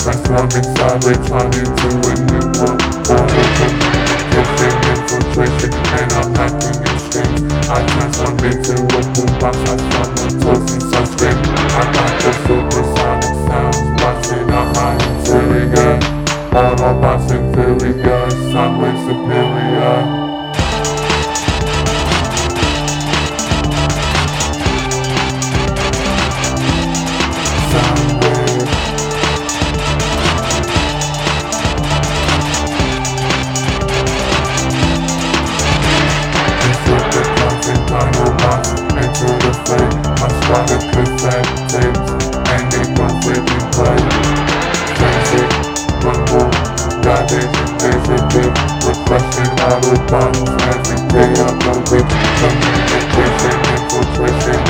Transforming Cybertron into a new world order. Gifting infiltration and I'm hacking in strings. I transform into a boombox, I start my toys and sunscreen. I got the supersonic sounds blasting out my interior. Autobots inferior, soundwave superior. Every day I go with Communication, infiltration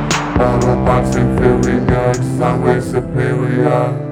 Autobots inferior, way superior.